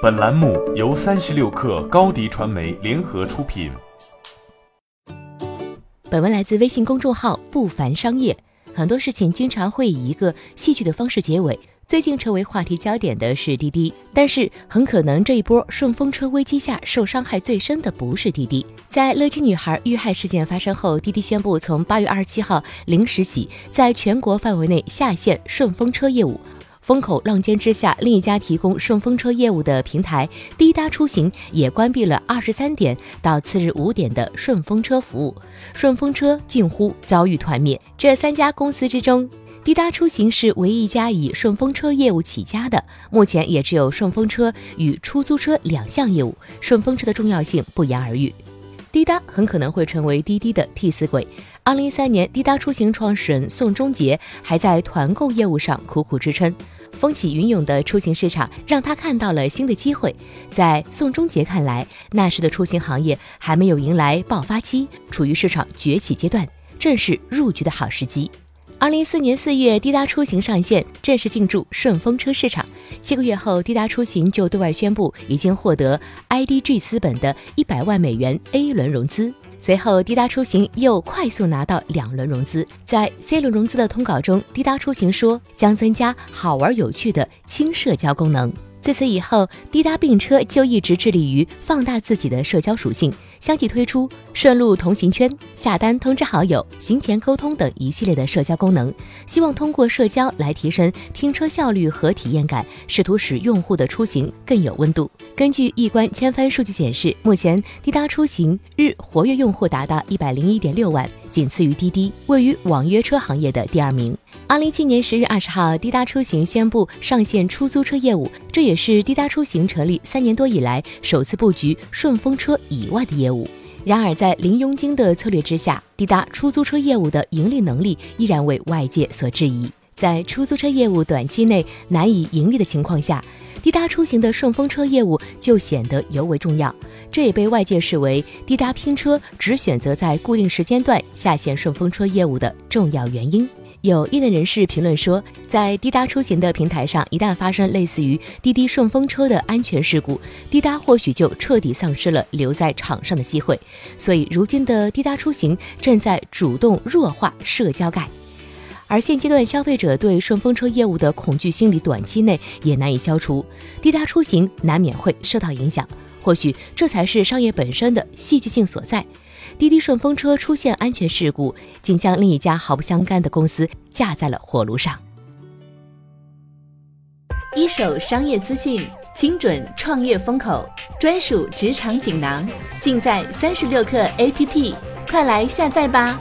本栏目由三十六克高低传媒联合出品。本文来自微信公众号“不凡商业”。很多事情经常会以一个戏剧的方式结尾。最近成为话题焦点的是滴滴，但是很可能这一波顺风车危机下受伤害最深的不是滴滴。在乐金女孩遇害事件发生后，滴滴宣布从八月二十七号零时起，在全国范围内下线顺风车业务。风口浪尖之下，另一家提供顺风车业务的平台滴答出行也关闭了二十三点到次日五点的顺风车服务，顺风车近乎遭遇团灭。这三家公司之中，滴答出行是唯一一家以顺风车业务起家的，目前也只有顺风车与出租车两项业务，顺风车的重要性不言而喻。滴答很可能会成为滴滴的替死鬼。二零一三年，滴答出行创始人宋忠杰还在团购业务上苦苦支撑。风起云涌的出行市场让他看到了新的机会。在宋忠杰看来，那时的出行行业还没有迎来爆发期，处于市场崛起阶段，正是入局的好时机。二零一四年四月，滴答出行上线，正式进驻顺风车市场。七个月后，滴答出行就对外宣布已经获得 IDG 资本的一百万美元 A 轮融资。随后，滴答出行又快速拿到两轮融资。在 C 轮融资的通稿中，滴答出行说将增加好玩有趣的轻社交功能。自此以后，滴答并车就一直致力于放大自己的社交属性，相继推出顺路同行圈、下单通知好友、行前沟通等一系列的社交功能，希望通过社交来提升拼车效率和体验感，试图使用户的出行更有温度。根据易观千帆数据显示，目前滴答出行日活跃用户达到一百零一点六万，仅次于滴滴，位于网约车行业的第二名。二零一七年十月二十号，滴答出行宣布上线出租车业务，这也是滴答出行成立三年多以来首次布局顺风车以外的业务。然而，在零佣金的策略之下，滴答出租车业务的盈利能力依然为外界所质疑。在出租车业务短期内难以盈利的情况下，滴答出行的顺风车业务就显得尤为重要，这也被外界视为滴答拼车只选择在固定时间段下线顺风车业务的重要原因。有业内人士评论说，在滴答出行的平台上，一旦发生类似于滴滴顺风车的安全事故，滴答或许就彻底丧失了留在场上的机会。所以，如今的滴答出行正在主动弱化社交感。而现阶段，消费者对顺风车业务的恐惧心理短期内也难以消除，滴答出行难免会受到影响。或许这才是商业本身的戏剧性所在。滴滴顺风车出现安全事故，竟将另一家毫不相干的公司架在了火炉上。一手商业资讯，精准创业风口，专属职场锦囊，尽在三十六课 APP，快来下载吧！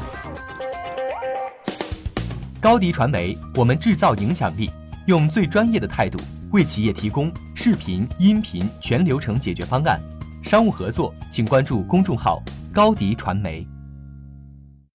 高迪传媒，我们制造影响力，用最专业的态度为企业提供视频、音频全流程解决方案。商务合作，请关注公众号高迪传媒。